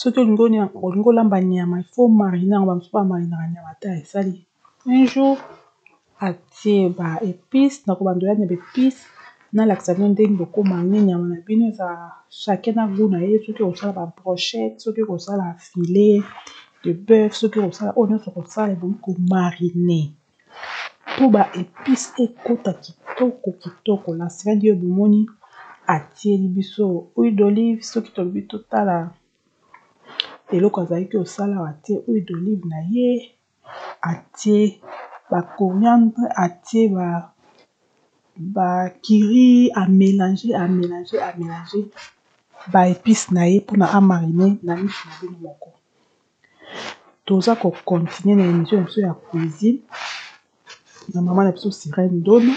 soki olingi olamba nyama il faut o mariner yango ba mususu ba marinaka nyama ata esali un jour atie ba epice na ko banda olia na ba epice nalakisa bino ndenge boko mariner nyama na bino eza chacun na gout na ye soki okosala ba brochette soki okosala filet de boeuf soki okosala oyo nionso okosala ebongi ko mariner. Po ba epices ekota kitoko kitoko na salade oyo bomoni atieli biso huile d'olive soki tolingi totala eloko azali kosala atie huile d'olive na ye atie ba coriandre atie ba kiri a melange a melange a melange ba epices na ye pona a mariner na misu na bino moko. Toza ko continuer na emission na biso ya cuisine na mama na biso Sirène Dono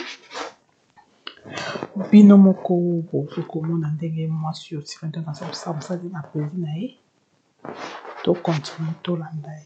bino moko bozo komona ndenge mwasi oyo Sirène Dono aza kosala musala na cuisine na ye to continuer tolanda ye.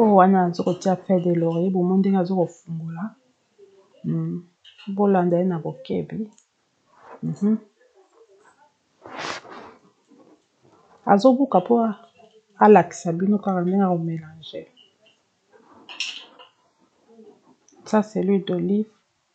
Oyo wana aza kotia feuille de laurier bo moni ndenge azo ko fungola bo landa ye na bokebi azo buka po a lakisa bino kaka ndenge ako melange ça c'est l'huile d'olive.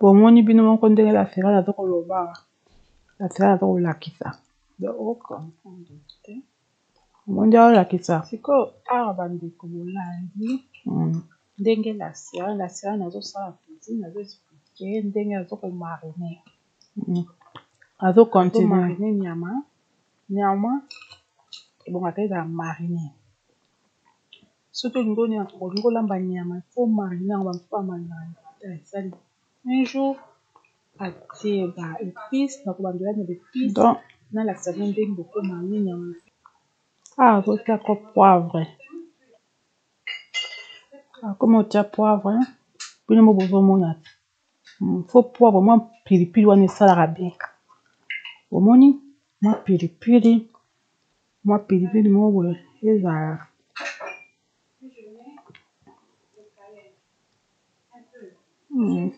Bomoni bino moko ndenge la ferrari aza koloba la ferrari aza kolakisa omonde aolakisa sikoyo awa bandeko bolandi ndenge la ferrari la ferrari nazosala cuisine nazo explique ndenge azo ko mariner azo mariner nyama nyama ebongaka ezala mariner. Soki olingi olia olingi olamba nyama il faut omariner yango ba misusu ba marinaka na ba taille sali un jour atie ba epice na kobanda olia na ba epice donc nalakisa bino ndenge boko mariner nyama na bino awa azotia trop poivre akomi otia poivre bino moko bozomona te il faut poivre mua pilipili wana esalaka bien omoni mua pilipili. Mwa pilipili moko boye ezala hmm.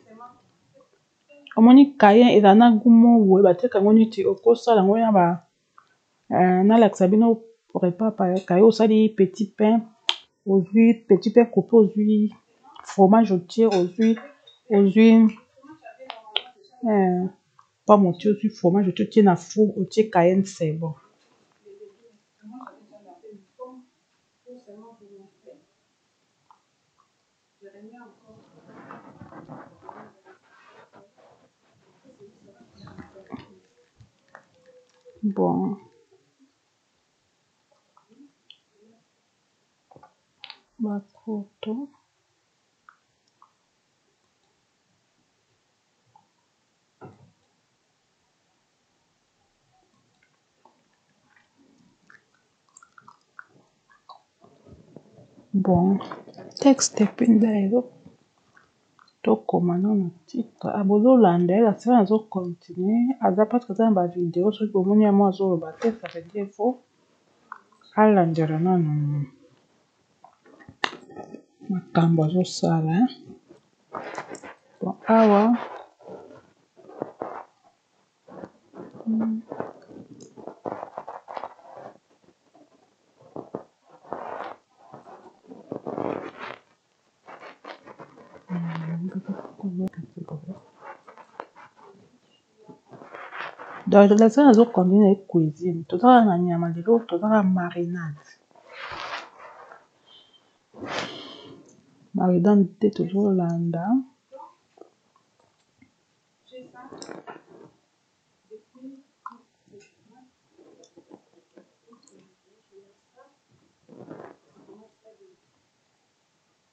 omoni kaye ezala na gu moko boye batiaka yango neti okosala yango na ba eh, nalakisa bino repas paya kaye osali petit pain ozwi petit pain coupe ozwi fromage otie ozwi ozwi eh, Pomme otie ozui fromage otie otie na four otie cayenne c'est bon. Bon. Makoto. Bon texte mpenza eza tokoma nanu titre ah bozo landa ye kasi ngai nazo continuer aza presque aza na ba video soki bomoni ye azoloba te ça veut dire faut alandela nanu. makambo azosala po awa Donc na esika nazo combine avec cuisine toza kaka na nyama lelo toza na marinade, marinade nde tozo landa.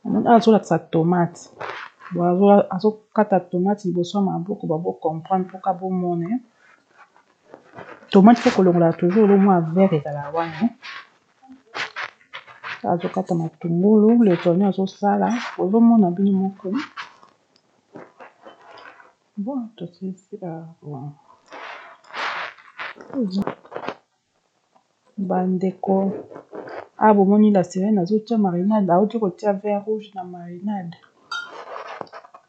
Namoni awa azolakisa tomate azokata tomate liboso ya maboko ba bo comprendre po ka bomona ye tomate pe kolongola toujours eloko moko ya vert ezalaka wana azokata matungulu liotuwanya azosala bozomona bino moko bon tosi esila. Ba ndeko awa bo moni la sirène azo tia marinade a wuti ko tia vin rouge na marinade,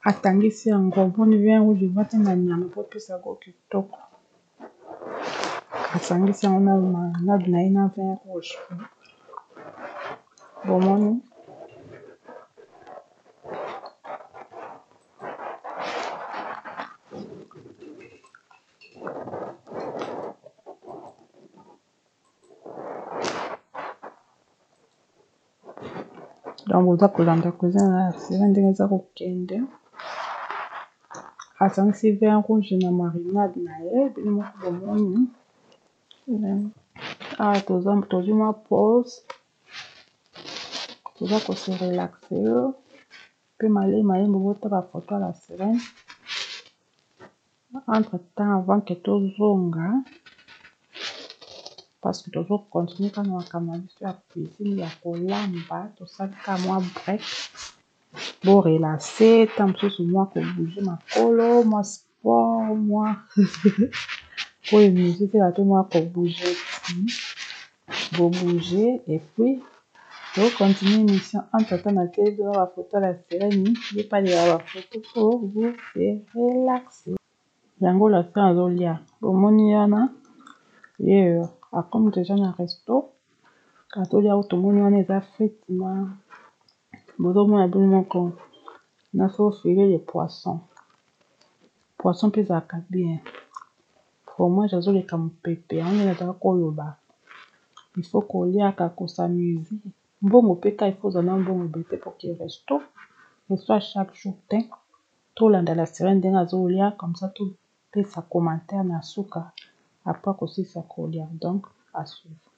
a kangisi yango bo moni vin rouge e vandi na nyama po epesa yango kitoko, a sangisi yango na marinade na ye na vin rouge bo moni . donc oza kolanda koza na sela ndenge eza kokende asangisi vin rouge na marinade na ye bino moko bomoni awa tozwi mwa pose toza kose relaxe mpe malei malembe botala foto ya la sirene Entre temps avant que tozonga parce que tozo continuer kaka na makambo na biso ya cuisine ya kolamba tosali kaka mua break bo relaxer temps mosusu mua ko bouger makolo mua sport mua oyo musique ezala pe mua ko bouger Bo bouger et puis to continuer emission entre temps na teli bino ba photos ya Sereni ye pe alinga ba photos pour vous ferre relax. Yango la fin azo lia bomoni ye wana ye akomi dejà na resto azo lia kutu tomoni wana eza fritte na bozo mona bino moko na sauce filet de poisson, poisson pe ezalaka bien. Fromage azo leka mupepe yango nde naza koloba il faut koliaka ko s'amuse mbongo pe ka il faut ozala na mbongo ebele te pour que resto eswa chaque jour te tolanda la sirene ndenge azolia comme ça topesa commentaire na suka apres akosilisa kolia donc à suivre.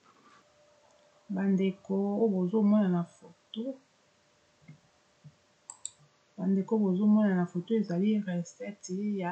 Ba ndeko oyo bozo mona na foto ba ndeko oyo bozo mona na foto ezali recette ya